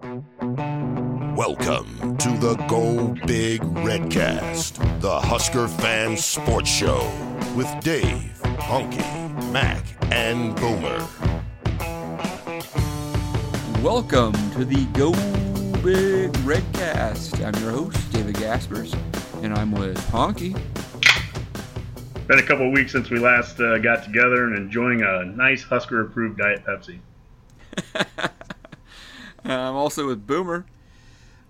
Welcome to the Go Big Redcast, the Husker fan sports show with Dave, Honky, Mac, and Boomer. Welcome to the Go Big Redcast. I'm your host, David Gaspers, and I'm with Honky. Been a couple of weeks since we last uh, got together and enjoying a nice Husker approved Diet Pepsi. I'm also with Boomer.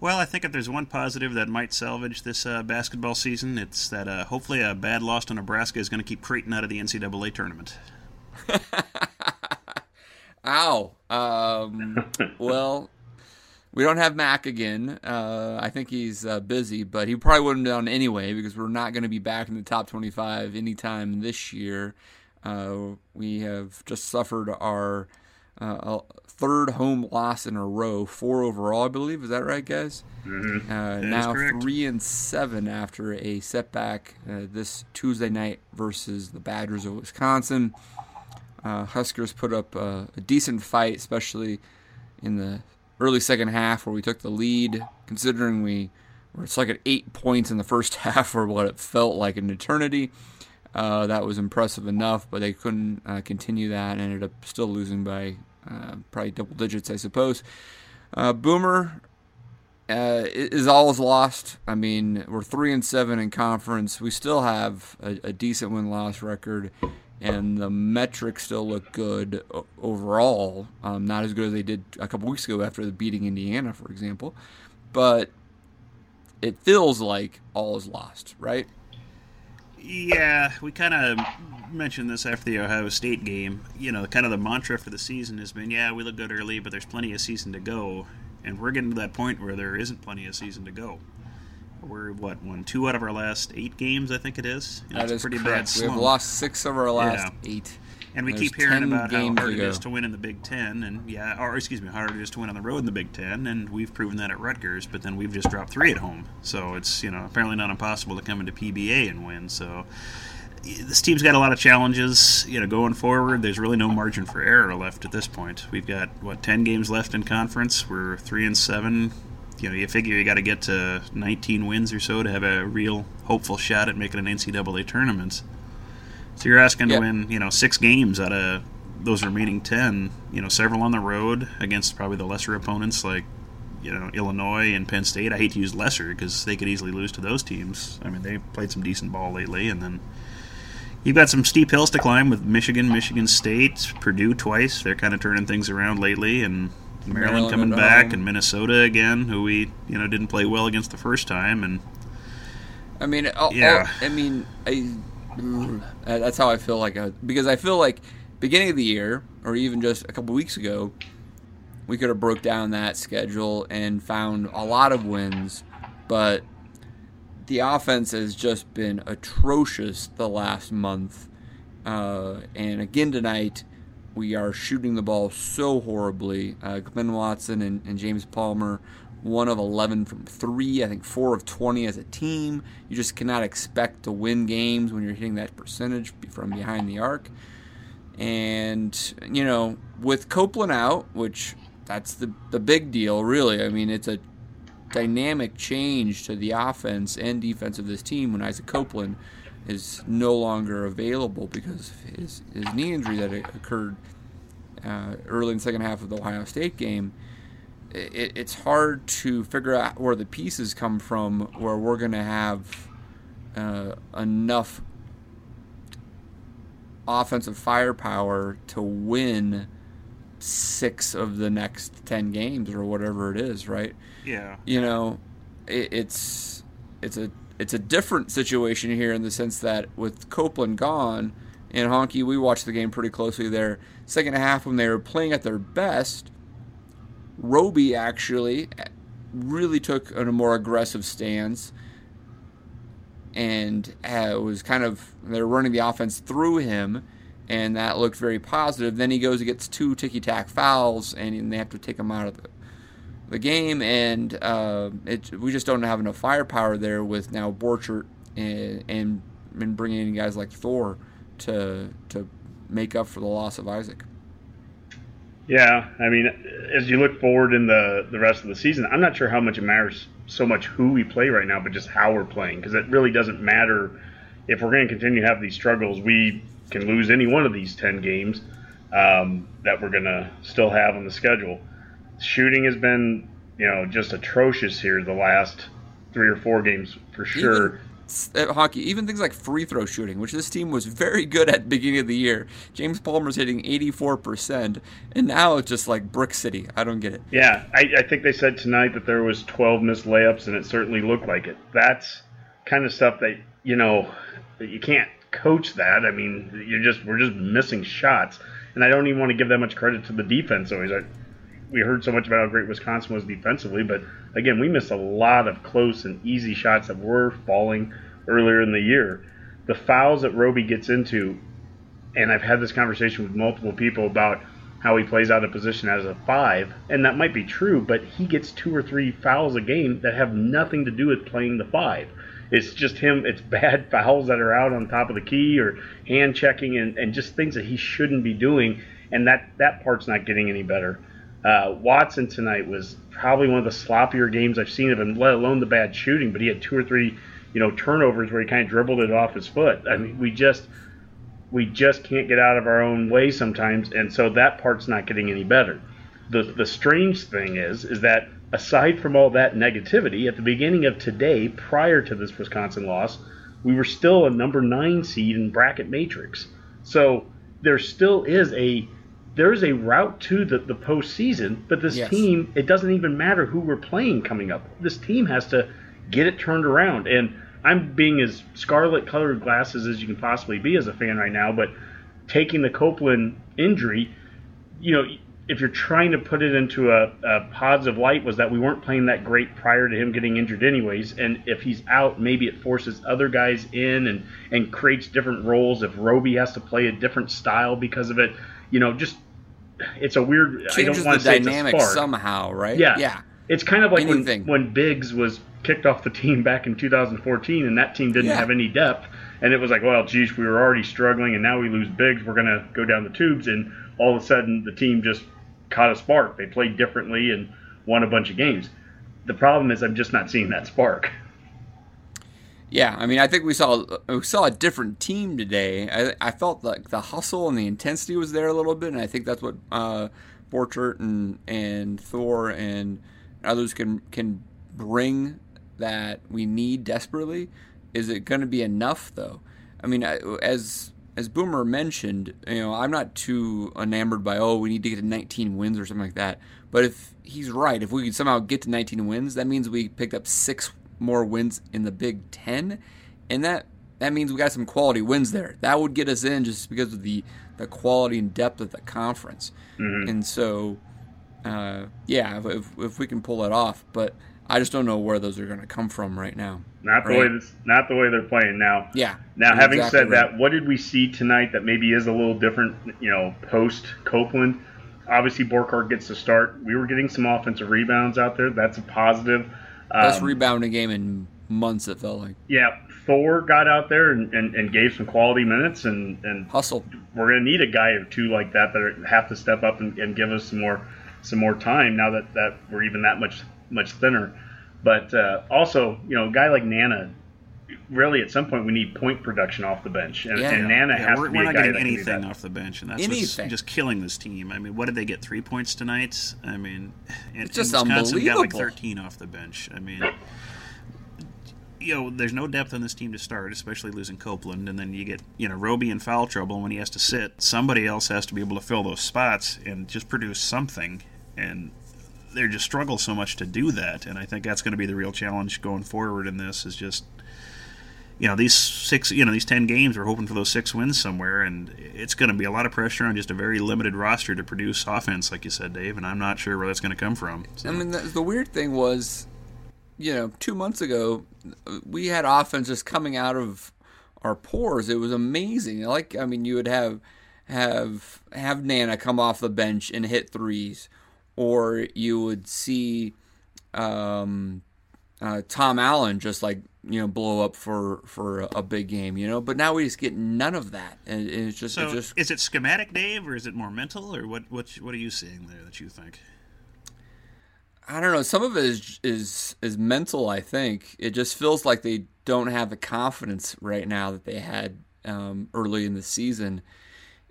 Well, I think if there's one positive that might salvage this uh, basketball season, it's that uh, hopefully a bad loss to Nebraska is going to keep Creighton out of the NCAA tournament. Ow. Um, well, we don't have Mac again. Uh, I think he's uh, busy, but he probably wouldn't have done anyway because we're not going to be back in the top 25 anytime this year. Uh, we have just suffered our uh, third home loss in a row, four overall, I believe. Is that right, guys? Mm-hmm. Uh, now three and seven after a setback uh, this Tuesday night versus the Badgers of Wisconsin. Uh, Huskers put up a decent fight, especially in the early second half where we took the lead. Considering we were it's like at eight points in the first half, or what it felt like an eternity. Uh, that was impressive enough, but they couldn't uh, continue that and ended up still losing by uh, probably double digits, I suppose. Uh, Boomer uh, is always lost. I mean, we're three and seven in conference. We still have a, a decent win loss record, and the metrics still look good overall. Um, not as good as they did a couple weeks ago after the beating Indiana, for example, but it feels like all is lost, right? Yeah, we kind of mentioned this after the Ohio State game. You know, kind of the mantra for the season has been, yeah, we look good early, but there's plenty of season to go. And we're getting to that point where there isn't plenty of season to go. We're, what, won two out of our last eight games, I think it is? You know, that is pretty correct. bad slump. We've lost six of our last yeah. eight. And we There's keep hearing about how hard it is to win in the Big Ten, and yeah, or excuse me, how hard it is to win on the road in the Big Ten, and we've proven that at Rutgers. But then we've just dropped three at home, so it's you know apparently not impossible to come into PBA and win. So this team's got a lot of challenges. You know, going forward, there's really no margin for error left at this point. We've got what ten games left in conference. We're three and seven. You know, you figure you got to get to 19 wins or so to have a real hopeful shot at making an NCAA tournament. So you're asking yep. to win, you know, six games out of those remaining ten. You know, several on the road against probably the lesser opponents like, you know, Illinois and Penn State. I hate to use lesser because they could easily lose to those teams. I mean, they played some decent ball lately, and then you've got some steep hills to climb with Michigan, Michigan State, Purdue twice. They're kind of turning things around lately, and Maryland, Maryland coming back, home. and Minnesota again, who we you know didn't play well against the first time, and. I mean, yeah. All, I mean, I that's how I feel like a, because I feel like beginning of the year or even just a couple weeks ago, we could have broke down that schedule and found a lot of wins, but the offense has just been atrocious the last month. Uh, and again tonight, we are shooting the ball so horribly. Uh, Glynn Watson and, and James Palmer one of 11 from three, I think four of 20 as a team. You just cannot expect to win games when you're hitting that percentage from behind the arc. And, you know, with Copeland out, which that's the, the big deal, really. I mean, it's a dynamic change to the offense and defense of this team when Isaac Copeland is no longer available because of his, his knee injury that occurred uh, early in the second half of the Ohio State game it, it's hard to figure out where the pieces come from where we're going to have uh, enough offensive firepower to win six of the next 10 games or whatever it is right? Yeah. You know it, it's it's a it's a different situation here in the sense that with copeland gone and honky we watched the game pretty closely there. Second half when they were playing at their best Roby actually really took a more aggressive stance and uh, was kind of they're running the offense through him, and that looked very positive. Then he goes and gets two ticky tack fouls, and they have to take him out of the, the game. And uh, it, we just don't have enough firepower there with now Borchardt and, and and bringing in guys like Thor to to make up for the loss of Isaac. Yeah, I mean, as you look forward in the the rest of the season, I'm not sure how much it matters so much who we play right now, but just how we're playing, because it really doesn't matter if we're going to continue to have these struggles. We can lose any one of these ten games um, that we're going to still have on the schedule. Shooting has been, you know, just atrocious here the last three or four games for sure. Even, Honky, even things like free throw shooting, which this team was very good at beginning of the year. James Palmer's hitting 84%, and now it's just like brick city. I don't get it. Yeah, I, I think they said tonight that there was 12 missed layups, and it certainly looked like it. That's kind of stuff that, you know, you can't coach that. I mean, you're just we're just missing shots, and I don't even want to give that much credit to the defense always. We heard so much about how great Wisconsin was defensively, but again, we missed a lot of close and easy shots that were falling earlier in the year. The fouls that Roby gets into, and I've had this conversation with multiple people about how he plays out of position as a five, and that might be true, but he gets two or three fouls a game that have nothing to do with playing the five. It's just him, it's bad fouls that are out on top of the key or hand checking and, and just things that he shouldn't be doing, and that, that part's not getting any better. Uh, Watson tonight was probably one of the sloppier games I've seen of him, let alone the bad shooting. But he had two or three, you know, turnovers where he kind of dribbled it off his foot. I mean, we just we just can't get out of our own way sometimes, and so that part's not getting any better. The the strange thing is is that aside from all that negativity, at the beginning of today, prior to this Wisconsin loss, we were still a number nine seed in bracket matrix. So there still is a there's a route to the, the postseason, but this yes. team, it doesn't even matter who we're playing coming up. This team has to get it turned around. And I'm being as scarlet colored glasses as you can possibly be as a fan right now, but taking the Copeland injury, you know, if you're trying to put it into a, a, positive light, was that we weren't playing that great prior to him getting injured, anyways. And if he's out, maybe it forces other guys in and and creates different roles. If Roby has to play a different style because of it, you know, just it's a weird. Changes I don't want to say dynamic somehow, right? Yeah, yeah. It's kind of like when, when Biggs was kicked off the team back in 2014, and that team didn't yeah. have any depth, and it was like, well, geez, we were already struggling, and now we lose Biggs, we're gonna go down the tubes, and all of a sudden the team just caught a spark. They played differently and won a bunch of games. The problem is I'm just not seeing that spark. Yeah, I mean, I think we saw we saw a different team today. I, I felt like the hustle and the intensity was there a little bit, and I think that's what uh, Borchardt and and Thor and others can can bring that we need desperately. Is it going to be enough though? I mean, as as Boomer mentioned, you know, I'm not too enamored by oh we need to get to 19 wins or something like that. But if he's right, if we could somehow get to 19 wins, that means we picked up six more wins in the Big Ten, and that that means we got some quality wins there. That would get us in just because of the the quality and depth of the conference. Mm-hmm. And so, uh, yeah, if, if we can pull that off, but I just don't know where those are going to come from right now. Not the right? way this, not the way they're playing now. Yeah. Now, having exactly said right. that, what did we see tonight that maybe is a little different? You know, post Copeland. Obviously, Borchardt gets the start. We were getting some offensive rebounds out there. That's a positive. Best um, rebounding game in months, it felt like. Yeah, Thor got out there and, and, and gave some quality minutes and, and hustle. We're going to need a guy or two like that that have to step up and, and, give us some more some more time now that, that we're even that much much thinner. But uh, also, you know, a guy like Nana really at some point we need point production off the bench, and, yeah. and Nana yeah, has to be we're not getting anything off the bench, and that's anything. what's just killing this team. I mean, what did they get? Three points tonight. I mean, and, it's just and Wisconsin got like thirteen off the bench. I mean. You know, there's no depth on this team to start, especially losing Copeland, and then you get you know Roby in foul trouble when he has to sit. Somebody else has to be able to fill those spots and just produce something. And they just struggle so much to do that, and I think that's going to be the real challenge going forward in this. Is just you know these six you know these 10 games we're hoping for those six wins somewhere and it's going to be a lot of pressure on just a very limited roster to produce offense like you said dave and i'm not sure where that's going to come from so. i mean the, the, weird thing was you know two months ago we had offense just coming out of our pores it was amazing like i mean you would have have have nana come off the bench and hit threes or you would see um, uh, Tom Allen just like you know blow up for for a big game, you know. But now we just get none of that, and it's just, so it's just is it schematic, Dave, or is it more mental, or what what what are you seeing there that you think? I don't know. Some of it is is is mental. I think it just feels like they don't have the confidence right now that they had um, early in the season,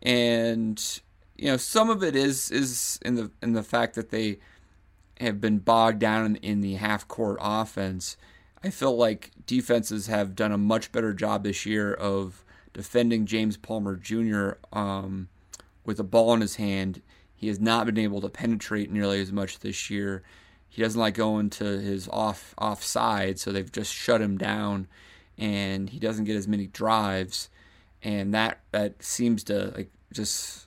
and you know some of it is is in the in the fact that they have been bogged down in the half court offense. I feel like defenses have done a much better job this year of defending James Palmer Jr. Um, with the ball in his hand. He has not been able to penetrate nearly as much this year. He doesn't like going to his off off offside, so they've just shut him down, and he doesn't get as many drives, and that that seems to like just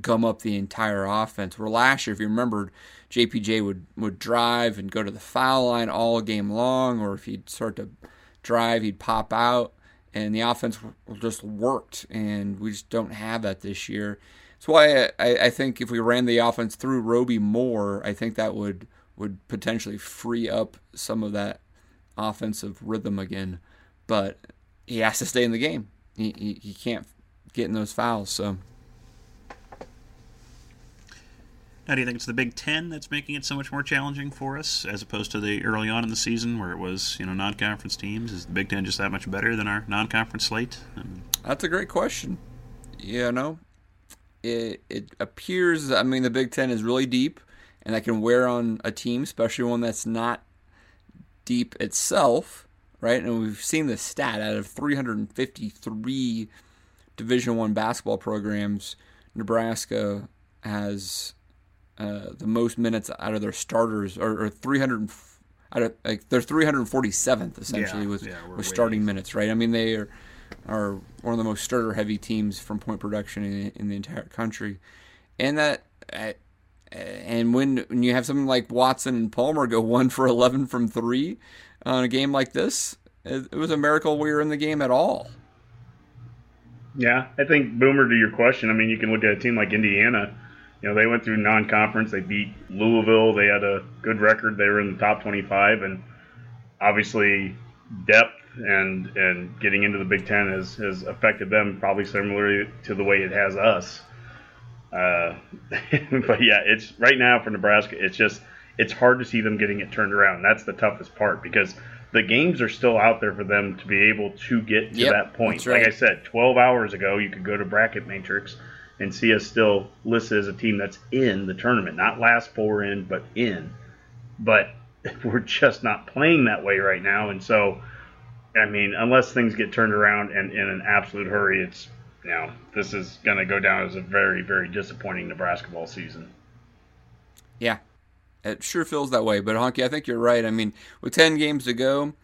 gum up the entire offense. Where last year, if you remembered, JPJ would, would drive and go to the foul line all game long, or if he'd start to drive, he'd pop out, and the offense just worked. And we just don't have that this year. That's why I, I think if we ran the offense through Roby more, I think that would would potentially free up some of that offensive rhythm again. But he has to stay in the game. He, he, he can't get in those fouls. So. Now, do you think it's the Big Ten that's making it so much more challenging for us, as opposed to the early on in the season where it was, you know, non-conference teams? Is the Big Ten just that much better than our non-conference slate? Um, that's a great question. You know, it it appears. I mean, the Big Ten is really deep, and that can wear on a team, especially one that's not deep itself, right? And we've seen the stat out of 353 Division One basketball programs, Nebraska has uh, the most minutes out of their starters, or, or 300 out of like they're 347th essentially yeah, with yeah, with starting minutes, right? I mean they are are one of the most starter heavy teams from point production in, in the entire country, and that. Uh, and when, when you have something like Watson and Palmer go one for 11 from three on a game like this, it, it was a miracle we were in the game at all. Yeah, I think Boomer to your question. I mean, you can look at a team like Indiana you know, they went through non-conference. They beat Louisville. They had a good record. They were in the top 25, and obviously depth and and getting into the Big Ten has, has affected them probably similarly to the way it has us. Uh, but yeah, it's right now for Nebraska. It's just it's hard to see them getting it turned around. That's the toughest part because the games are still out there for them to be able to get to yep, that point. Right. Like I said, 12 hours ago, you could go to Bracket Matrix and see us still listed as a team that's in the tournament, not last four in, but in. But we're just not playing that way right now, and so I mean, unless things get turned around and in an absolute hurry, it's you know this is going to go down as a very very disappointing Nebraska ball season. Yeah, it sure feels that way. But Honky, I think you're right. I mean, with ten games to go,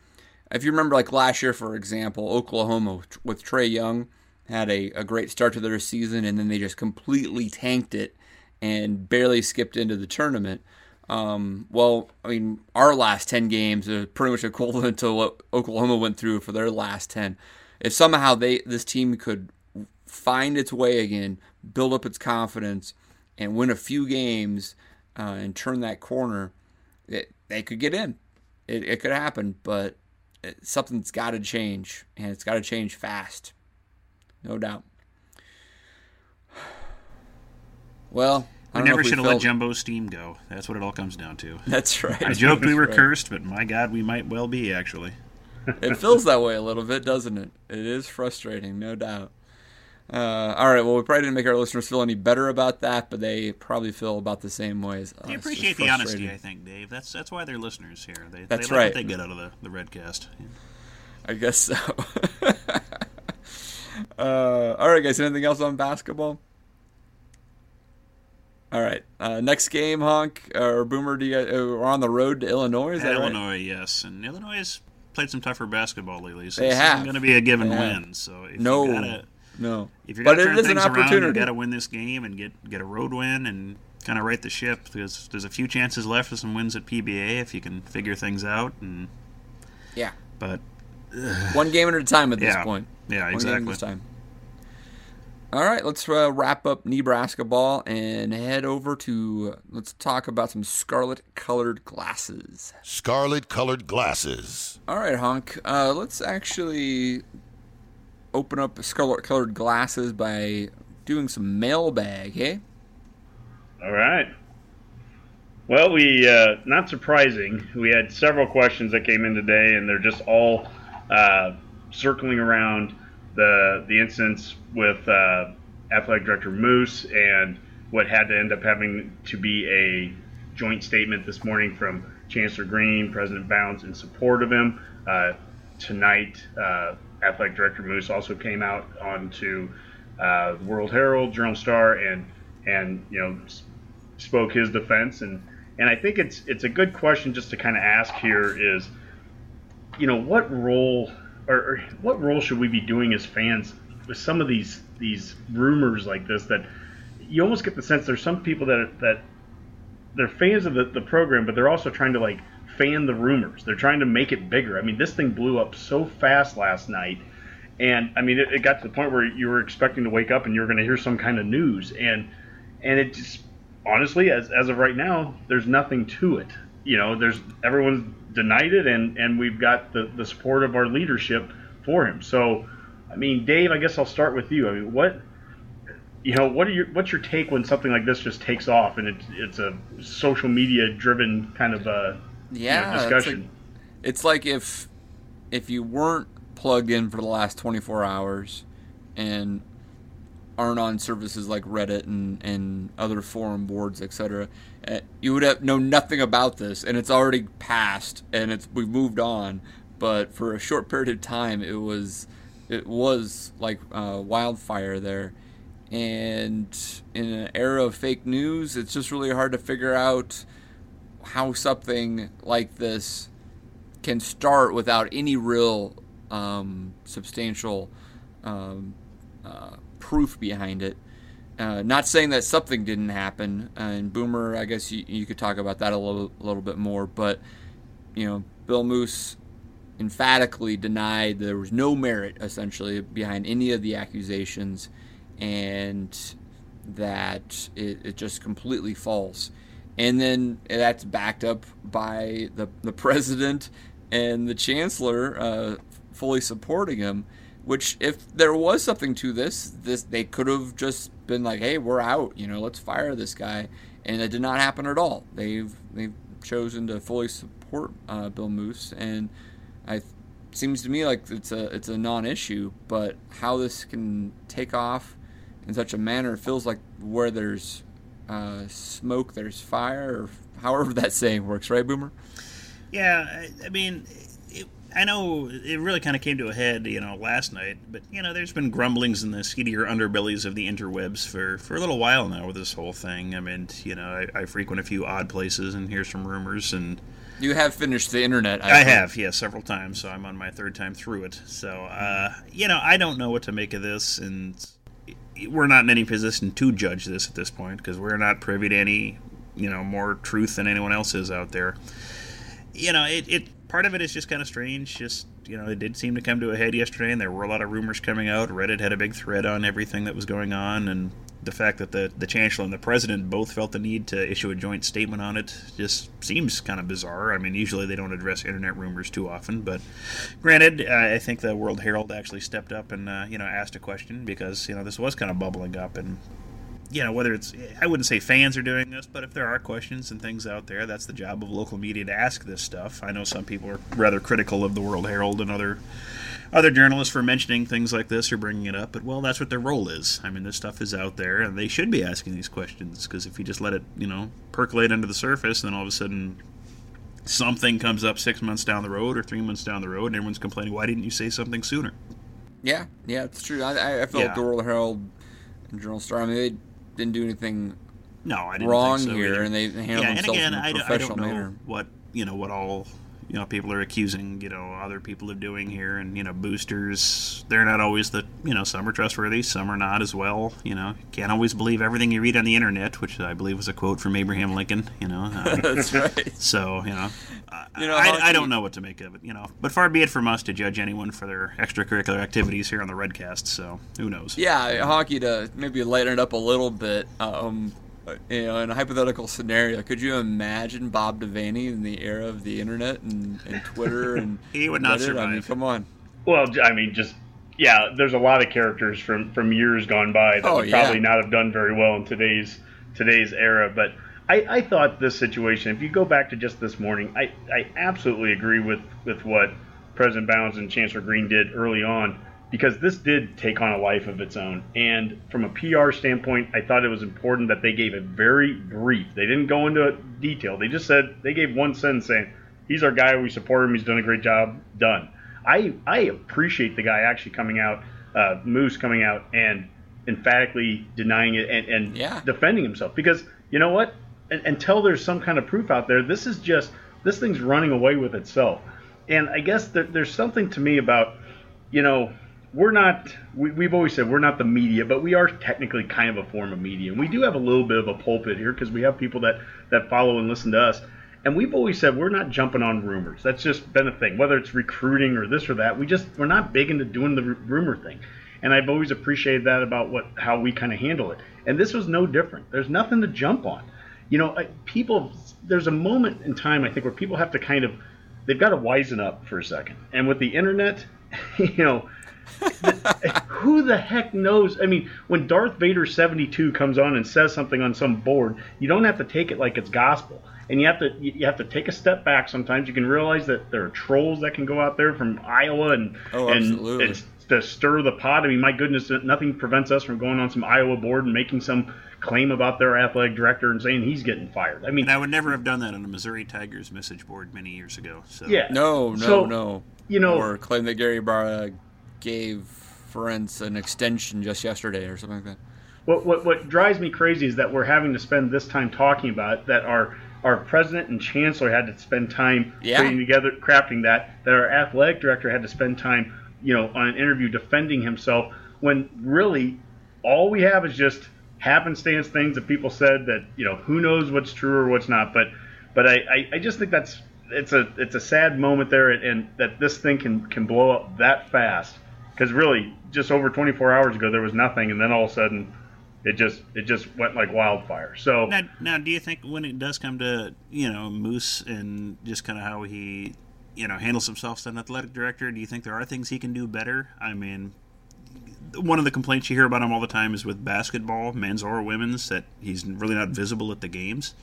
if you remember, like last year, for example, Oklahoma with Trae Young had a, a great start to their season, and then they just completely tanked it and barely skipped into the tournament. Um, well, I mean, our last 10 games are pretty much equivalent to what Oklahoma went through for their last 10. If somehow they this team could find its way again, build up its confidence, and win a few games uh, and turn that corner, it, they could get in. It, it could happen, but it, something's got to change, and it's got to change fast no doubt. Well, we never should have let Jumbo Stiehm go. That's what it all comes down to. That's right. I joked we were right. cursed, but my God, we might well be actually. it feels that way a little bit, doesn't it? It is frustrating, no doubt. Uh, all right, well, we probably didn't make our listeners feel any better about that, but they probably feel about the same way as us. They appreciate the honesty, I think, Dave. That's that's why they're listeners here. They, that's they right. What they get out of the the Redcast. Yeah. I guess so. Uh, all right, guys. Anything else on basketball? All right. Uh, next game, honk or boomer. Do you guys, uh, we're on the road to Illinois? Is Illinois, right? yes. And Illinois is played some tougher basketball lately. So they this have. going to be a given win. So if no, you gotta, no. If you're but it is an opportunity. Around, you got to win this game and get get a road win and kind of right the ship because there's a few chances left for some wins at PBA if you can figure things out and yeah. But uh, one game at a time at this yeah, point. Yeah, exactly. Game at a time. All right, let's uh, wrap up Nebraska ball and head over to let's talk about some scarlet colored glasses. Scarlet colored glasses. All right, honk. Uh, let's actually open up scarlet colored glasses by doing some mailbag, hey? All right. Well, we uh, not surprising. We had several questions that came in today, and they're just all uh, circling around the the incidents with uh, athletic director Moos and what had to end up having to be a joint statement this morning from Chancellor Green, President Bounds in support of him. Uh, tonight, uh, athletic director Moos also came out onto uh, World Herald, Journal Star, and and you know spoke his defense and and I think it's it's a good question just to kind of ask here is you know what role or, or, what role should we be doing as fans with some of these these rumors like this that you almost get the sense there's some people that are, that they're fans of the, the program but they're also trying to like fan the rumors. They're trying to make it bigger. I mean this thing blew up so fast last night and i mean it, it got to the point where you were expecting to wake up and you were going to hear some kind of news and and it just honestly as, as of right now there's nothing to it you know there's everyone's denied it and and we've got the the support of our leadership for him so i mean dave i guess i'll start with you i mean what you know what are your what's your take when something like this just takes off and it's it's a social media driven kind of a yeah you know, discussion it's like, it's like if if you weren't plugged in for the last 24 hours and aren't on services like Reddit and, and other forum boards, etc., you would have know nothing about this, and it's already passed, and it's we've moved on. But for a short period of time, it was it was like uh, wildfire there, and in an era of fake news, it's just really hard to figure out how something like this can start without any real um, substantial um, uh, proof behind it. Uh, not saying that something didn't happen, uh, and Boomer, I guess you, you could talk about that a little, a little bit more, but you know, Bill Moos emphatically denied there was no merit essentially behind any of the accusations, and that it, it just completely false. And then that's backed up by the the president and the chancellor uh, fully supporting him which if there was something to this this they could have just been like hey we're out you know let's fire this guy. And it did not happen at all. They've they've chosen to fully support uh, bill Moos, and i seems to me like it's a it's a non-issue but how this can take off in such a manner feels like where there's uh, smoke there's fire or however that saying works right boomer? Yeah i, I mean I know it really kind of came to a head, you know, last night. But you know, there's been grumblings in the seedier underbellies of the interwebs for for a little while now with this whole thing. I mean, you know, I, I frequent a few odd places and hear some rumors. And you have finished the internet. I, I have, yeah, several times. So I'm on my third time through it. So uh, you know, I don't know what to make of this, and we're not in any position to judge this at this point because we're not privy to any, you know, more truth than anyone else is out there. You know, it, it part of it is just kind of strange. Just you know, it did seem to come to a head yesterday, and there were a lot of rumors coming out. Reddit had a big thread on everything that was going on, and the fact that the the chancellor and the president both felt the need to issue a joint statement on it just seems kind of bizarre. I mean, usually they don't address internet rumors too often, but granted, I think the World Herald actually stepped up and uh, you know asked a question because you know this was kind of bubbling up and you know whether it's I wouldn't say fans are doing this, but if there are questions and things out there, that's the job of local media to ask this stuff. I know some people are rather critical of the World Herald and other other journalists for mentioning things like this or bringing it up, but well, that's what their role is. I mean, this stuff is out there, and they should be asking these questions because if you just let it, you know, percolate under the surface, then all of a sudden something comes up six months down the road or three months down the road, and everyone's complaining, "Why didn't you say something sooner?" Yeah, yeah, it's true. I, I feel yeah. like the World Herald and Journal Star. I mean, they didn't do anything no, I didn't wrong so here, either. and they handled yeah, themselves and again, in a I, professional I don't know manner. what you know what all you know people are accusing you know other people of doing here, and you know boosters they're not always the you know some are trustworthy, some are not as well. You know can't always believe everything you read on the internet, which I believe was a quote from Abraham Lincoln. You know um, that's right. So you know. You know, I, I, don't know what to make of it, you know. But far be it from us to judge anyone for their extracurricular activities here on the Redcast. So who knows? Yeah, Honky to maybe lighten it up a little bit. Um, you know, in a hypothetical scenario, could you imagine Bob Devaney in the era of the internet and, and Twitter and he would not Reddit? survive. I mean, come on. Well, I mean, just yeah, there's a lot of characters from from years gone by that oh, would probably yeah. not have done very well in today's today's era. But I, I thought this situation, if you go back to just this morning, I, I absolutely agree with with what President Bounds and Chancellor Green did early on because this did take on a life of its own. And from a PR standpoint, I thought it was important that they gave a very brief. They didn't go into detail. They just said they gave one sentence saying, "He's our guy. We support him. He's done a great job. Done." I I appreciate the guy actually coming out, uh, Moos coming out and emphatically denying it and, and yeah. defending himself because you know what? until there's some kind of proof out there, this is just this thing's running away with itself. And I guess there, there's something to me about, you know, we're not we, we've always said we're not the media but we are technically kind of a form of media. And we do have a little bit of a pulpit here because we have people that that follow and listen to us. And we've always said we're not jumping on rumors. That's just been a thing whether it's recruiting or this or that. We just we're not big into doing the rumor thing. And i've always appreciated that about what how we kind of handle it. And this was no different. There's nothing to jump on. You know people there's a moment in time i think where people have to kind of they've got to wisen up for a second. And with the internet you know who the heck knows? I mean, when Darth Vader 72 comes on and says something on some board, you don't have to take it like it's gospel. And you have to you have to take a step back sometimes. You can realize that there are trolls that can go out there from Iowa and oh, and, and to stir the pot. I mean, my goodness, nothing prevents us from going on some Iowa board and making some claim about their athletic director and saying he's getting fired. I mean, and I would never have done that on the Missouri Tigers message board many years ago. So yeah, no, no, so, no. You know, or claim that Gary Barta gave Ferentz an extension just yesterday or something like that. What, what, what drives me crazy is that we're having to spend this time talking about it, that our our president and chancellor had to spend time yeah. putting together crafting that that our athletic director had to spend time you know on an interview defending himself when really all we have is just happenstance things that people said that you know who knows what's true or what's not but but I, I, I just think that's it's a it's a sad moment there and, and that this thing can can blow up that fast because really just over 24 hours ago there was nothing, and then all of a sudden it just it just went like wildfire. So now, now do you think when it does come to you know Moos and just kind of how he you know handles himself as an athletic director, do you think there are things he can do better? I mean, one of the complaints you hear about him all the time is with basketball, men's or women's, that he's really not visible at the games.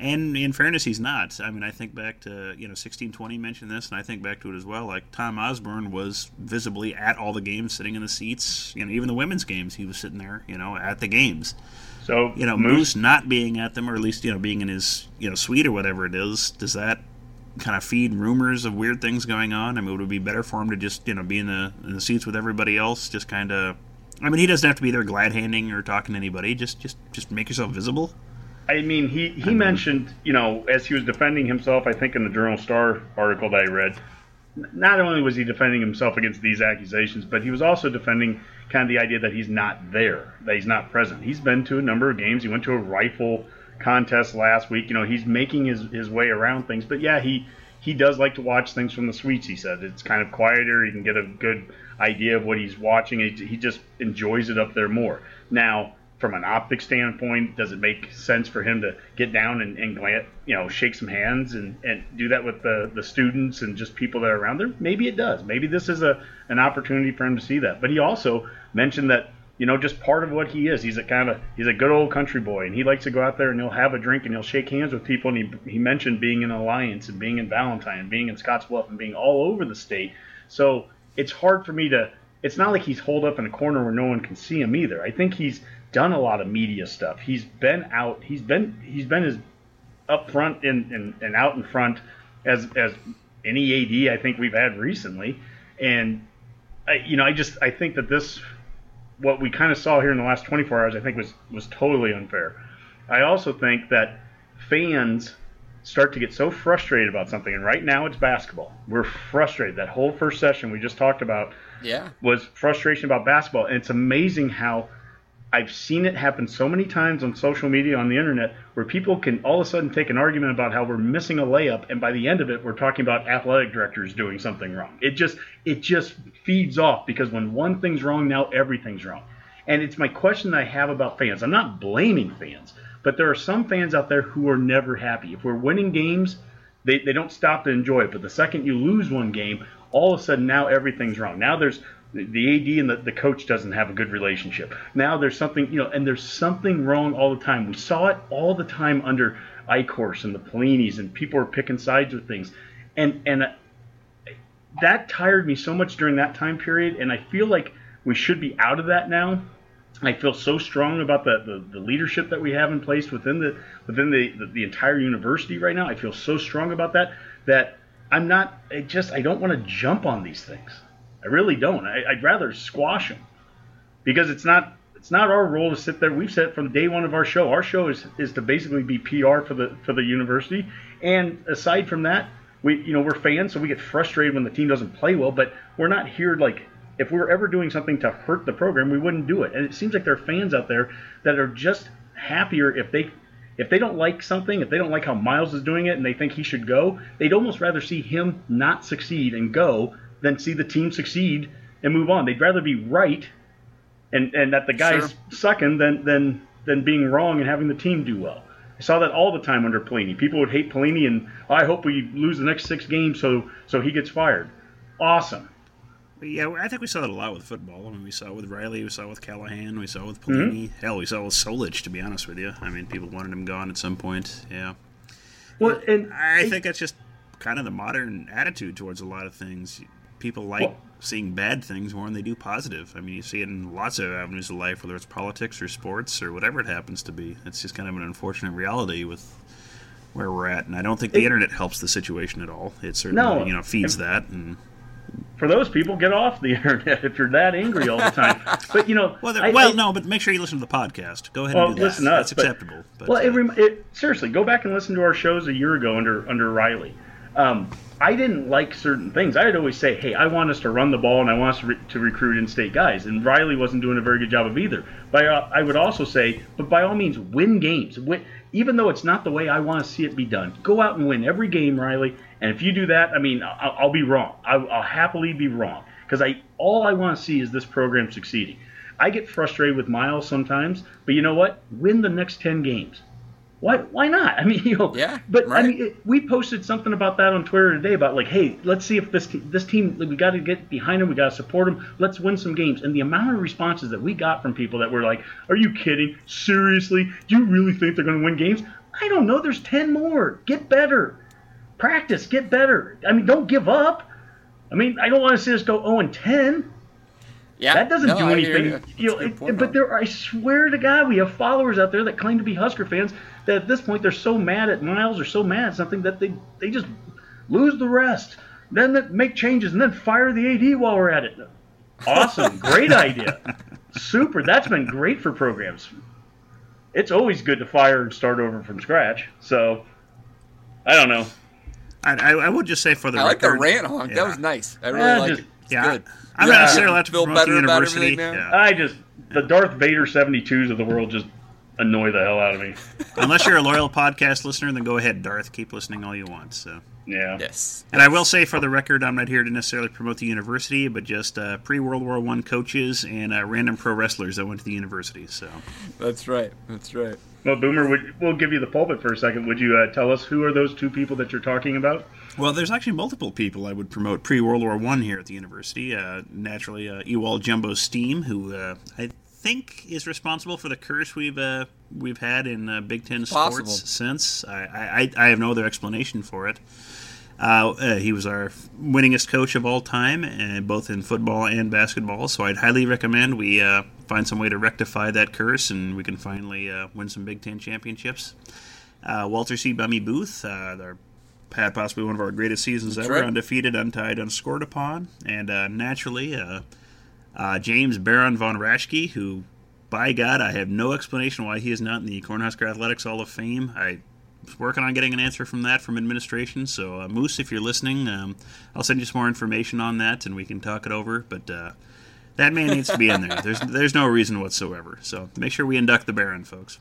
And in fairness, he's not. I mean, I think back to you know 1620 mentioned this, and I think back to it as well. Like Tom Osborne was visibly at all the games, sitting in the seats. You know, even the women's games, he was sitting there. You know, at the games. So you know, Moos, Moos not being at them, or at least you know being in his you know suite or whatever it is, does that kind of feed rumors of weird things going on? I mean, would it be better for him to just you know be in the in the seats with everybody else, just kind of? I mean, he doesn't have to be there glad handing or talking to anybody. Just just just make yourself visible. I mean, he, he mentioned, you know, as he was defending himself, I think in the Journal Star article that I read, not only was he defending himself against these accusations, but he was also defending kind of the idea that he's not there, that he's not present. He's been to a number of games. He went to a rifle contest last week. You know, he's making his, his way around things. But yeah, he he does like to watch things from the suites. He said it's kind of quieter. He can get a good idea of what he's watching. He, he just enjoys it up there more. Now from an optic standpoint, does it make sense for him to get down and, and glance, you know, shake some hands and, and do that with the, the students and just people that are around there? Maybe it does. Maybe this is a an opportunity for him to see that. But he also mentioned that, you know, just part of what he is, he's a kind of he's a good old country boy and he likes to go out there and he'll have a drink and he'll shake hands with people. And he, he mentioned being in Alliance and being in Valentine, and being in Scottsbluff and being all over the state. So it's hard for me to. It's not like he's holed up in a corner where no one can see him either. I think he's done a lot of media stuff. He's been out. He's been he's been as up front and, and, and out in front as as any AD I think we've had recently. And I, you know, I just I think that this what we kind of saw here in the last 24 hours I think was was totally unfair. I also think that fans start to get so frustrated about something, and right now it's basketball. We're frustrated. That whole first session we just talked about yeah. was frustration about basketball. And it's amazing how I've seen it happen so many times on social media, on the internet, where people can all of a sudden take an argument about how we're missing a layup, and by the end of it, we're talking about athletic directors doing something wrong. It just it just feeds off because when one thing's wrong, now everything's wrong. And it's my question that I have about fans. I'm not blaming fans. But there are some fans out there who are never happy. If we're winning games, they, they don't stop to enjoy it. But the second you lose one game, all of a sudden now everything's wrong. Now there's the AD and the, the coach doesn't have a good relationship. Now there's something, you know, and there's something wrong all the time. We saw it all the time under Eichorst and the Pellinis, and people were picking sides with things. And, and uh, that tired me so much during that time period, and I feel like we should be out of that now. I feel so strong about the, the, the, leadership that we have in place within the within the, the, the entire university right now. I feel so strong about that that I'm not. I just I don't want to jump on these things. I really don't. I, would rather squash them because it's not it's not our role to sit there. We've said from day one of our show. Our show is is to basically be PR for the for the university. And aside from that, we you know we're fans, so we get frustrated when the team doesn't play well. But we're not here like if we were ever doing something to hurt the program, we wouldn't do it. And it seems like there are fans out there that are just happier if they if they don't like something, if they don't like how Miles is doing it and they think he should go, they'd almost rather see him not succeed and go than see the team succeed and move on. They'd rather be right and, and that the guy's sure. sucking than, than than being wrong and having the team do well. I saw that all the time under Pelini. People would hate Pelini and oh, I hope we lose the next six games so so he gets fired. Awesome yeah, I think we saw that a lot with football. I mean, we saw it with Riley, we saw it with Callahan, we saw it with Pelini. Mm-hmm. Hell, we saw it with Solich. To be honest with you, I mean, people wanted him gone at some point. Yeah. Well, and I think that's just kind of the modern attitude towards a lot of things. People like well, seeing bad things more than they do positive. I mean, you see it in lots of avenues of life, whether it's politics or sports or whatever it happens to be. It's just kind of an unfortunate reality with where we're at, and I don't think the it, internet helps the situation at all. It certainly no, you know feeds that and for those people, get off the internet if you're that angry all the time. But you know, well, I, well I, no, but make sure you listen to the podcast. Go ahead well, and do that. Listen That's but, acceptable. But, well, uh, it, it, seriously, go back and listen to our shows a year ago under under Riley. Um, I didn't like certain things. I'd always say, "Hey, I want us to run the ball and I want us to, re- to recruit in-state guys." And Riley wasn't doing a very good job of either. But I, I would also say, but by all means, win games. Win, even though it's not the way I want to see it be done, go out and win every game, Riley. And if you do that, I mean, I'll, I'll be wrong. I'll, I'll happily be wrong because I all I want to see is this program succeeding. I get frustrated with Miles sometimes, but you know what? Win the next ten games. Why? Why not? I mean, you know. Yeah. But right. I mean, it, we posted something about that on Twitter today about like, hey, let's see if this te- this team we got to get behind them, we got to support them. Let's win some games. And the amount of responses that we got from people that were like, "Are you kidding? Seriously? Do you really think they're going to win games?" I don't know. There's ten more. Get better practice, get better. I mean, don't give up. I mean, I don't want to see us go 0 and 10. Yeah, that doesn't no, do anything. You know, it, but there, I swear to God, we have followers out there that claim to be Husker fans that at this point they're so mad at Miles or so mad at something that they they just lose the rest, then make changes and then fire the AD while we're at it. Awesome, great idea, super. That's been great for programs. It's always good to fire and start over from scratch. So, I don't know. I, I, I, would just say for the I record, like the rant honk. Yeah. That was nice. I really yeah, like just, it. It's yeah, good. I'm not necessarily allowed to feel better the university. About yeah. I just the Darth Vader 72s of the world just annoy the hell out of me. Unless you're a loyal podcast listener, then go ahead, Darth. Keep listening all you want. So. Yeah. Yes. And I will say, for the record, I'm not here to necessarily promote the university, but just uh, pre World War One coaches and uh, random pro wrestlers that went to the university. So. That's right. That's right. Well, Boomer, would, we'll give you the pulpit for a second. Would you uh, tell us who are those two people that you're talking about? Well, there's actually multiple people I would promote pre World War One here at the university. Uh, naturally, uh, Ewald Jumbo Stiehm, who uh, I think is responsible for the curse we've uh, we've had in uh, Big Ten sports since. I, I, I have no other explanation for it. Uh, uh, he was our winningest coach of all time, uh, both in football and basketball. So I'd highly recommend we uh, find some way to rectify that curse, and we can finally uh, win some Big Ten championships. Uh, Walter C. Bummy Booth, our, had possibly one of our greatest seasons That's ever, right. undefeated, untied, unscored upon, and naturally James Baron von Raschke, who, by God, I have no explanation why he is not in the Cornhusker Athletics Hall of Fame. I was working on getting an answer from that from administration. So, uh, Moos, if you're listening, um, I'll send you some more information on that, and we can talk it over. But uh, that man needs to be in there. There's there's no reason whatsoever. So make sure we induct the Baron, folks.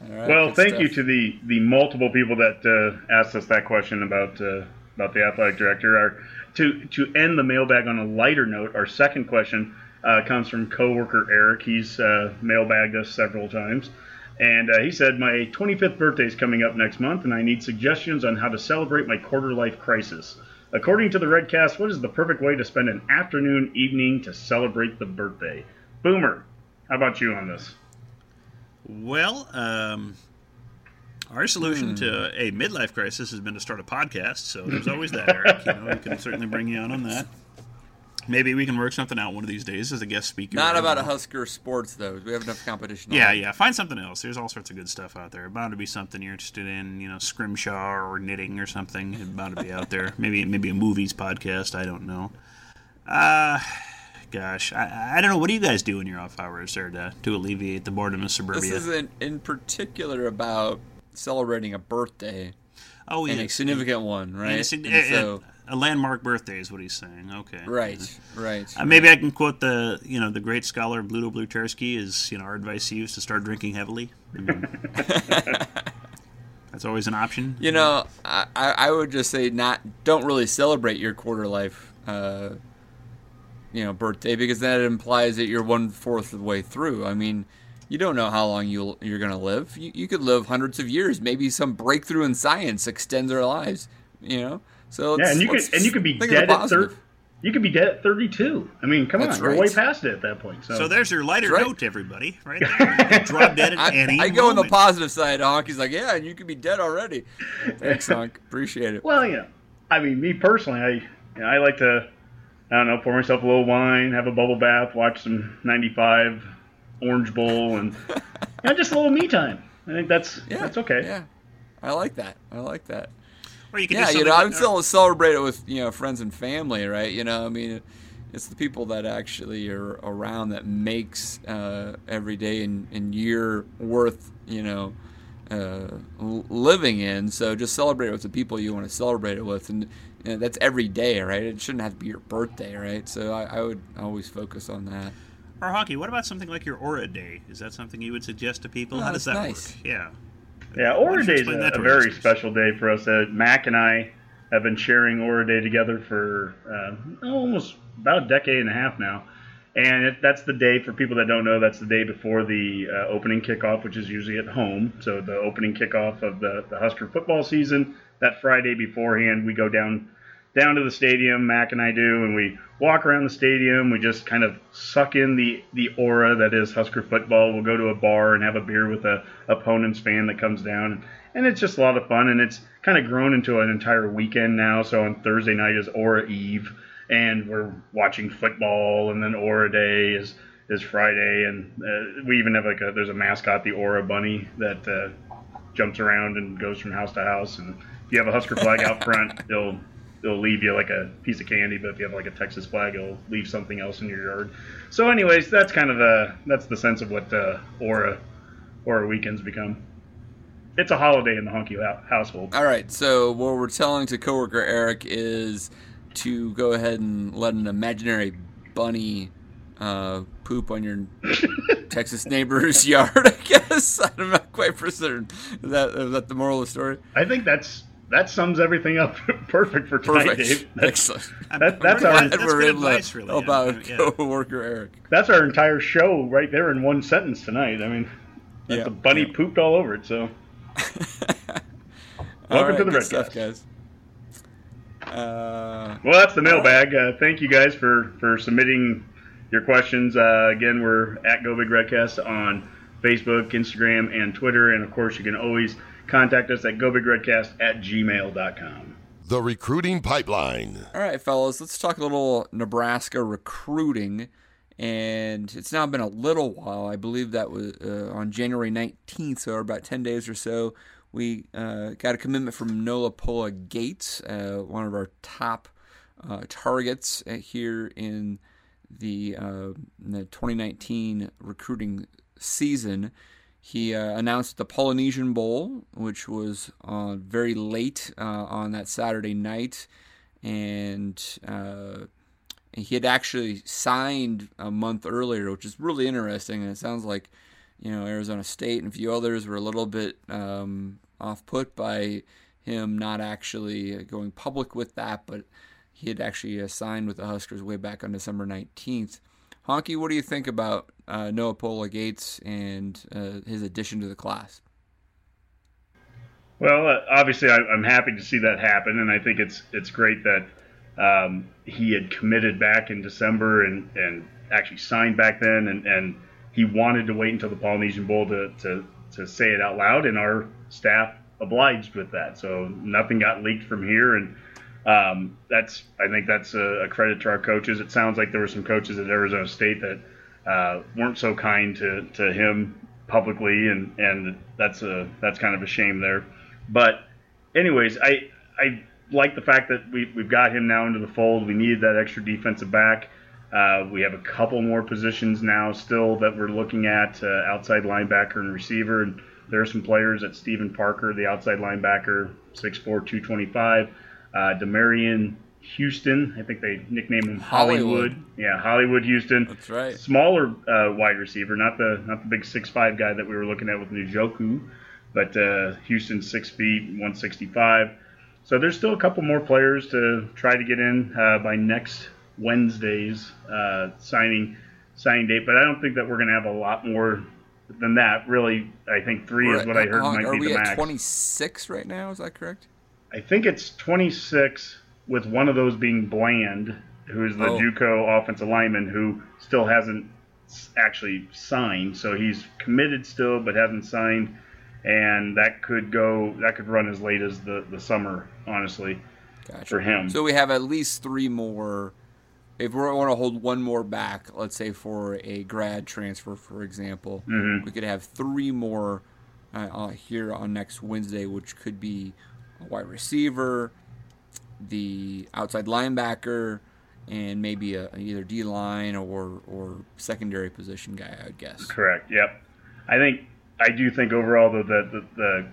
Right, well, thank stuff. you to the the multiple people that uh, asked us that question about uh, about the athletic director. Our, to to end the mailbag on a lighter note, our second question uh, comes from coworker Eric. He's uh, mailbagged us several times. And uh, he said, My 25th birthday is coming up next month, and I need suggestions on how to celebrate my quarter life crisis. According to the Redcast, what is the perfect way to spend an afternoon, evening to celebrate the birthday? Boomer, how about you on this? Well, um, our solution hmm. to a midlife crisis has been to start a podcast, so there's always that, Eric. You know, we can certainly bring you on on that. Maybe we can work something out one of these days as a guest speaker. Not about a Husker sports though. We have enough competition. Yeah, yeah. Find something else. There's all sorts of good stuff out there. Bound to be something you're interested in. You know, scrimshaw or knitting or something. It's bound to be out there. maybe maybe a movies podcast. I don't know. Uh gosh, I, I don't know. What do you guys do in your off hours there to to alleviate the boredom of suburbia? This isn't in particular about celebrating a birthday. Oh, yeah. And a significant one, right? And so, a landmark birthday is what he's saying. Okay, right, right. Uh, maybe I can quote the you know the great scholar Bluto Blutarsky is you know our advice to you is to start drinking heavily. I mean, that's always an option. You know, I, I would just say not don't really celebrate your quarter life. Uh, you know, birthday because that implies that you're one fourth of the way through. I mean, you don't know how long you you're going to live. You, you could live hundreds of years. Maybe some breakthrough in science extends our lives. You know, so yeah, and you could and you could be dead at thirty. You could be dead at 32. I mean, come That's on, right. we're way past it at that point. So, so there's your lighter right. note, everybody. Right drop dead at I, any. I go on the positive side. Honky's like, yeah, and you could be dead already. Thanks, Honk. Appreciate it. Well, you know, I mean, me personally, I you know, I like to, I don't know, pour myself a little wine, have a bubble bath, watch some '95 Orange Bowl, and you know, just a little me time. I think that's yeah, that's okay. Yeah, I like that. I like that. Or you can yeah, you know, I'm still celebrate it with you know friends and family, right? You know, I mean, it's the people that actually are around that makes uh, every day and, and year worth you know uh, living in. So just celebrate it with the people you want to celebrate it with, and you know, that's every day, right? It shouldn't have to be your birthday, right? So I, I would always focus on that. Or Honky. What about something like your Aura Day? Is that something you would suggest to people? Oh, How does that nice. work? Yeah. Yeah, Aura Day is a, a very special day for us. Uh, Mac and I have been sharing Aura Day together for uh, almost about a decade and a half now. And it, that's the day, for people that don't know, that's the day before the uh, opening kickoff, which is usually at home. So the opening kickoff of the, the Husker football season, that Friday beforehand, we go down down to the stadium, Mac and I do, and we walk around the stadium. We just kind of suck in the, the aura that is Husker football. We'll go to a bar and have a beer with a opponent's fan that comes down, and, it's just a lot of fun. And it's kind of grown into an entire weekend now. So on Thursday night is Aura Eve, and we're watching football, and then Aura Day is is Friday, and uh, we even have like a there's a mascot, the Aura Bunny, that uh, jumps around and goes from house to house, and if you have a Husker flag out front, it'll it'll leave you like a piece of candy, but if you have like a Texas flag, it'll leave something else in your yard. So, anyways, that's kind of the that's the sense of what uh, Aura Aura weekends become. It's a holiday in the Honky household. All right, so what we're telling to coworker Eric is to go ahead and let an imaginary bunny uh, poop on your Texas neighbor's yard. I guess I'm not quite for certain. Is that is that the moral of the story? I think that's that sums everything up perfect for tonight, perfect. Dave. That's, Excellent. That, that's our that's we're able advice, really, about yeah. coworker Eric. That's our entire show right there in one sentence tonight. I mean, yeah. the bunny yeah. pooped all over it. So, welcome right, to the Red stuff, guys. Uh, well, that's the mailbag. Uh, thank you guys for for submitting your questions. Uh, again, we're at Go Big Redcast on Facebook, Instagram, and Twitter, and of course, you can always contact us at gobigredcast at gmail.com. The Recruiting Pipeline. All right, fellas, let's talk a little Nebraska recruiting. And it's now been a little while. I believe that was uh, on January 19th, so about 10 days or so. We uh, got a commitment from Noa Pola Gates, uh, one of our top uh, targets here in the, uh, in the 2019 recruiting season. He uh, announced the Polynesian Bowl, which was uh, very late uh, on that Saturday night, and uh, he had actually signed a month earlier, which is really interesting. And it sounds like you know Arizona State and a few others were a little bit um, off put by him not actually going public with that, but he had actually uh, signed with the Huskers way back on December 19th. Honky, what do you think about uh, Noa Pola Gates and uh, his addition to the class? Well, uh, obviously, I, am happy to see that happen, and I think it's it's great that um, he had committed back in December and, and actually signed back then, and, and he wanted to wait until the Polynesian Bowl to, to, to say it out loud, and our staff obliged with that. So nothing got leaked from here, and um, that's I think that's a, a, credit to our coaches. It sounds like there were some coaches at Arizona State that uh, weren't so kind to, to him publicly, and, and that's a that's kind of a shame there. But anyways, I I like the fact that we we've got him now into the fold. We needed that extra defensive back. Uh, we have a couple more positions now still that we're looking at uh, outside linebacker and receiver. And there are some players at Stephen Parker, the outside linebacker, 6'4", 225 uh, Demarion Houston. I think they nicknamed him Hollywood. Hollywood. Yeah, Hollywood Houston. That's right. Smaller uh, wide receiver, not the not the big six five guy that we were looking at with Njoku, but uh, Houston six feet, 165. So there's still a couple more players to try to get in uh, by next Wednesday's uh, signing signing date, but I don't think that we're going to have a lot more than that. Really, I think 3 we're is what at, I heard might be the max. Are we at 26 right now? Is that correct? I think it's 26 with one of those being Bland, who's the oh. JUCO offensive lineman who still hasn't actually signed. So he's committed still, but hasn't signed, and that could go that could run as late as the the summer, honestly, gotcha. for him. So we have at least three more. If we want to hold one more back, let's say for a grad transfer, for example, mm-hmm. we could have three more uh, here on next Wednesday, which could be a wide receiver, the outside linebacker, and maybe a, either D line or or secondary position guy. I would guess. Correct. Yep. I think I do think overall that the, the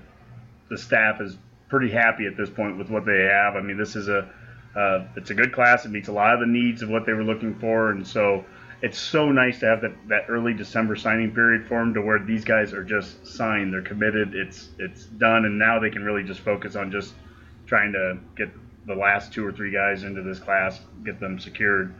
the, staff is pretty happy at this point with what they have. I mean, this is a uh, it's a good class. It meets a lot of the needs of what they were looking for, and so it's so nice to have that, that early December signing period for them to where these guys are just signed, they're committed, it's it's done, and now they can really just focus on just trying to get the last two or three guys into this class, get them secured.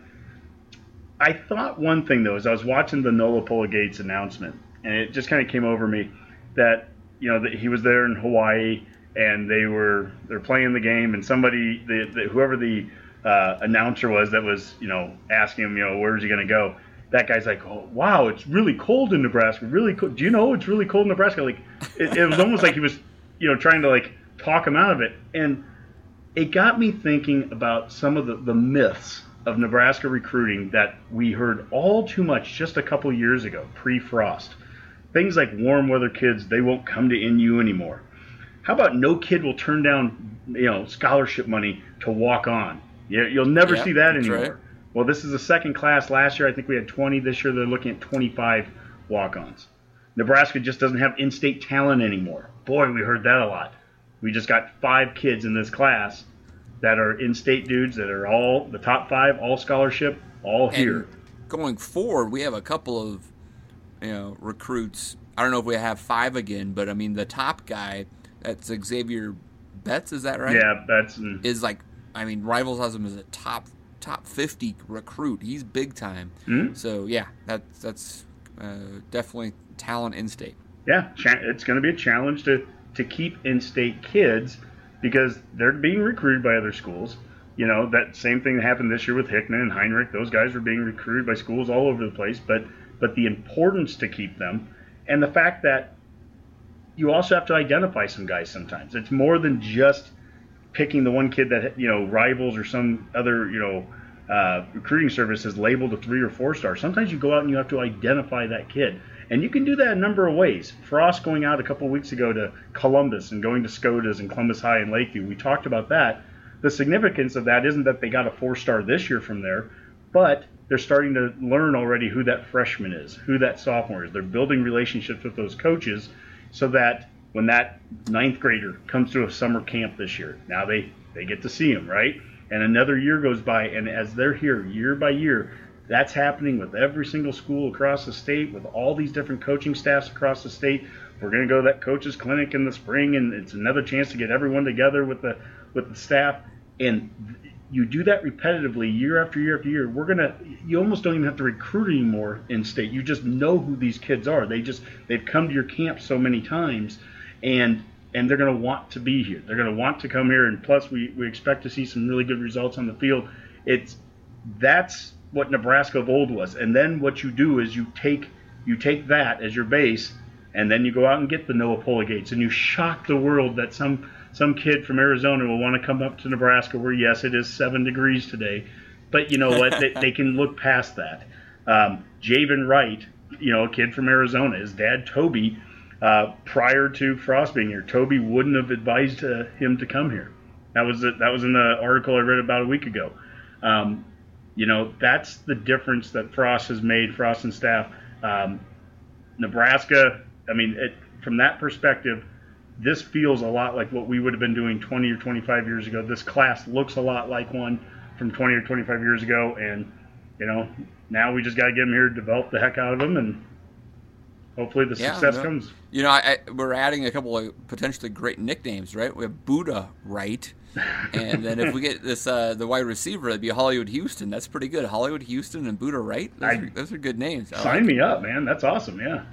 I thought one thing though, as I was watching the Noa Pola Gates announcement, and it just kind of came over me that you know that he was there in Hawaii and they were they're playing the game, and somebody the, the whoever the uh, announcer was that was, you know, asking him, you know, where's he going to go? That guy's like, oh, wow, it's really cold in Nebraska. Really cold. Do you know it's really cold in Nebraska? Like, it, it was almost like he was, you know, trying to like talk him out of it. And it got me thinking about some of the, the myths of Nebraska recruiting that we heard all too much just a couple years ago, pre-frost. Things like warm weather kids, they won't come to NU anymore. How about no kid will turn down, you know, scholarship money to walk on? You, you'll never see that anymore. Right. Well, this is a second class. Last year, I think we had 20. This year, they're looking at 25 walk-ons. Nebraska just doesn't have in-state talent anymore. Boy, we heard that a lot. We just got five kids in this class that are in-state dudes that are all the top five, all scholarship, all and here. Going forward, we have a couple of you know recruits. I don't know if we have five again, but I mean the top guy that's Xavier Betts. Is that right? Yeah, Betts is like I mean, Rivals has him as a top top 50 recruit. He's big time. Mm-hmm. So yeah, that's that's uh, definitely talent in state. Yeah, it's going to be a challenge to to keep in state kids because they're being recruited by other schools. You know that same thing happened this year with Hickman and Henrich. Those guys were being recruited by schools all over the place. But but the importance to keep them and the fact that you also have to identify some guys sometimes. It's more than just picking the one kid that you know rivals or some other you know uh, recruiting service has labeled a three or four star. Sometimes you go out and you have to identify that kid, and you can do that a number of ways. Frost going out a couple of weeks ago to Columbus and going to Scotus and Columbus High and Lakeview. We talked about that. The significance of that isn't that they got a four star this year from there. but they're starting to learn already who that freshman is, who that sophomore is. They're building relationships with those coaches so that when that ninth grader comes to a summer camp this year, now they, they get to see him, right? And another year goes by, and as they're here year by year, that's happening with every single school across the state, with all these different coaching staffs across the state. We're going to go to that coaches clinic in the spring, and it's another chance to get everyone together with the with the staff. And you do that repetitively year after year after year. We're gonna you almost don't even have to recruit anymore in state. You just know who these kids are. They just they've come to your camp so many times, and and they're going to want to be here. They're going to want to come here, and plus we, we expect to see some really good results on the field. It's that's what Nebraska of old was, and then what you do is you take you take that as your base, and then you go out and get the Noa Pola-Gates, and you shock the world that some some kid from Arizona will want to come up to Nebraska, where yes, it is seven degrees today, but you know what? they, they can look past that. Um, Javin Wright, you know, a kid from Arizona, his dad Toby uh, prior to Frost being here. Toby wouldn't have advised uh, him to come here. That was that was in the article I read about a week ago. Um, you know, that's the difference that Frost has made. Frost and staff. Um, Nebraska. I mean, it, from that perspective, this feels a lot like what we would have been doing 20 or 25 years ago. This class looks a lot like one from 20 or 25 years ago, and you know, now we just got to get them here, develop the heck out of them, and hopefully the yeah, success comes. You know, I, I, we're adding a couple of potentially great nicknames, right? We have Buddha, right? And then if we get this uh, the wide receiver, it'd be Hollywood Houston. That's pretty good. Hollywood Houston and Buddha Wright. Those, I, are, those are good names. sign like me up, man. That's awesome. Yeah.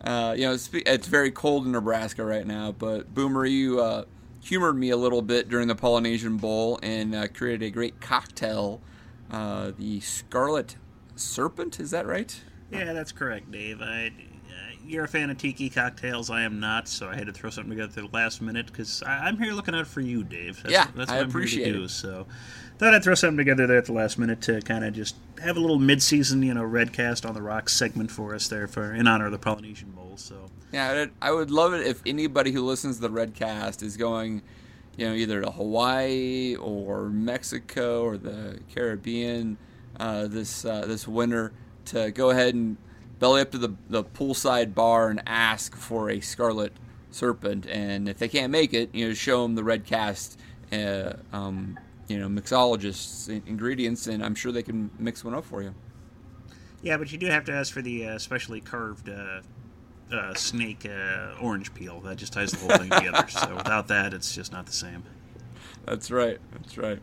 Uh, you know, it's, it's, very cold in Nebraska right now, but Boomer, you uh, humored me a little bit during the Polynesian Bowl and uh, created a great cocktail, uh, the Scarlet Serpent. Is that right? Yeah, that's correct, Dave. I, you're a fan of tiki cocktails. I am not, so I had to throw something together at the last minute because I'm here looking out for you, Dave. That's, yeah, that's what I appreciate do. It. So thought I'd throw something together there at the last minute to kind of just have a little mid-season, you know, Redcast on the Rocks segment for us there for in honor of the Polynesian Bowl. So yeah, I would love it if anybody who listens to the Redcast is going, you know, either to Hawaii or Mexico or the Caribbean uh, this uh, this winter to go ahead and belly up to the, the poolside bar and ask for a scarlet serpent. And if they can't make it, you know, show them the red cast, uh, um, you know, mixologists ingredients, and I'm sure they can mix one up for you. Yeah, but you do have to ask for the uh, specially carved uh, uh snake uh, orange peel. That just ties the whole thing together. So without that, it's just not the same. That's right. That's right.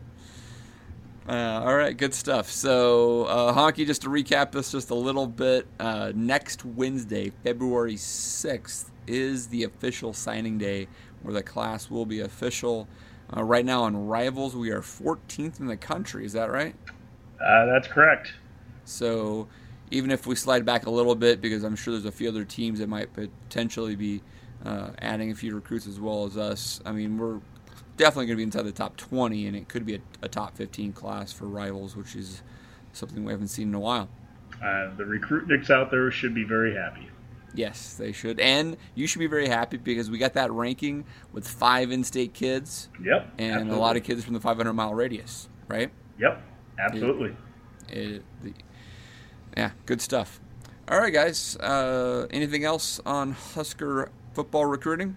Uh, all right, good stuff. So, uh, Honky, just to recap this just a little bit, uh, next Wednesday, February 6th, is the official signing day where the class will be official. Uh, right now on Rivals, we are 14th in the country. Is that right? Uh, that's correct. So, even if we slide back a little bit, because I'm sure there's a few other teams that might potentially be uh, adding a few recruits as well as us, I mean, we're definitely going to be inside the top 20, and it could be a, a, top 15 class for rivals, which is something we haven't seen in a while. Uh, the recruitniks out there should be very happy. Yes, they should. And you should be very happy because we got that ranking with five in state kids. Yep. And absolutely. a lot of kids from the 500 mile radius, right? Yep, absolutely. It, it, the, yeah, good stuff. All right, guys. Uh, anything else on Husker football recruiting?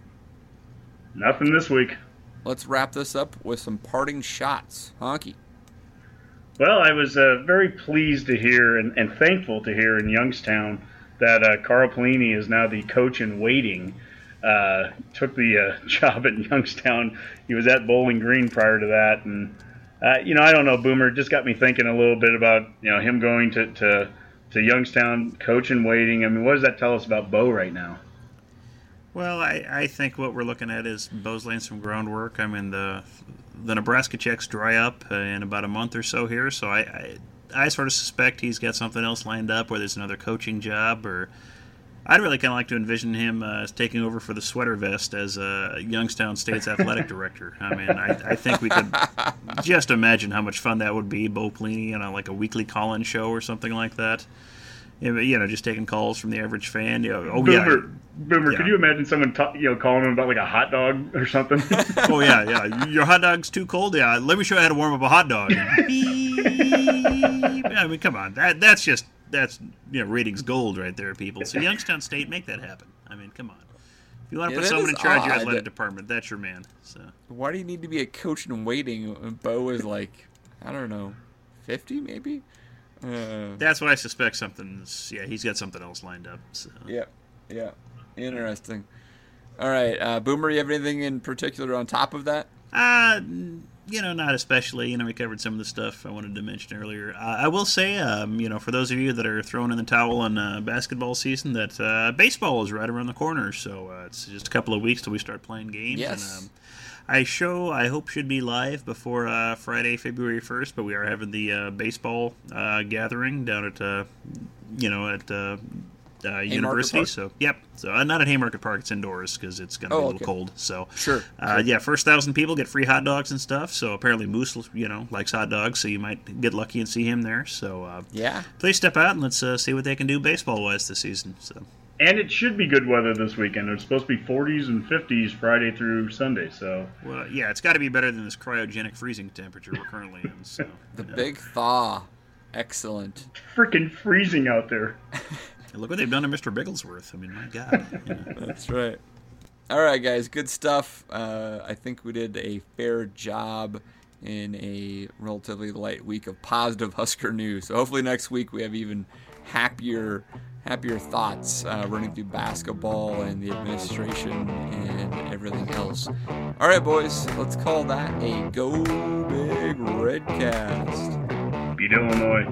Nothing this week let's wrap this up with some parting shots. Honky. Well, I was uh, very pleased to hear and, and, thankful to hear in Youngstown that uh, Carl Pelini is now the coach in waiting. Uh, took the uh, job at Youngstown. He was at Bowling Green prior to that, and uh, you know, I don't know, Boomer. Just got me thinking a little bit about you know him going to to, to Youngstown, coach in waiting. I mean, what does that tell us about Bo right now? Well, I, I think what we're looking at is Bo's laying some groundwork. I mean, the the Nebraska checks dry up in about a month or so here, so I, I, I sort of suspect he's got something else lined up, whether it's another coaching job or. I'd really kind of like to envision him uh, taking over for the sweater vest as uh, Youngstown State's athletic director. I mean, I, I, think we could just imagine how much fun that would be. Bo Pelini on a, like a weekly call-in show or something like that you know, just taking calls from the average fan. You know, oh Boomer, yeah, Boomer. Yeah. Could you imagine someone ta- you know calling him about like a hot dog or something? oh yeah, yeah. Your hot dog's too cold. Yeah, let me show you how to warm up a hot dog. I mean, come on, that that's just that's you know ratings gold right there, people. So Youngstown State, make that happen. I mean, come on. If you want to yeah, put someone in charge odd. of your athletic department, that's your man. So why do you need to be a coach in waiting? when Bo is like, I don't know, fifty maybe. Uh, that's what I suspect. Something's yeah, he's got something else lined up. So. Yeah, yeah, interesting. All right, uh, Boomer, you have anything in particular on top of that? Uh, you know, not especially. You know, we covered some of the stuff I wanted to mention earlier. Uh, I will say, um, you know, for those of you that are throwing in the towel on uh, basketball season, that uh, baseball is right around the corner. So uh, it's just a couple of weeks till we start playing games. Yes. And, um, I show I hope should be live before uh, Friday, February first, but we are having the uh, baseball gathering down at you know at uh, university. So, yep. So, uh, not at Haymarket Park. It's indoors because it's going to oh, be a little okay. cold. So, sure. Uh, sure. Yeah, first thousand people get free hot dogs and stuff. So, apparently, Moos, you know, likes hot dogs. So, you might get lucky and see him there. So, uh, yeah. Please step out and let's uh, see what they can do baseball wise this season. So. And it should be good weather this weekend. It's supposed to be 40s and 50s Friday through Sunday. So, well, yeah, it's got to be better than this cryogenic freezing temperature we're currently in. So, the big thaw, excellent. Freaking freezing out there. look what they've done to Mr. Bigglesworth. I mean, my God. You know. That's right. All right, guys, good stuff. Uh, I think we did a fair job in a relatively light week of positive Husker news. So hopefully next week we have even happier, happier thoughts uh, running through basketball and the administration and everything else. All right, boys, let's call that a Go Big Redcast. Beat Illinois.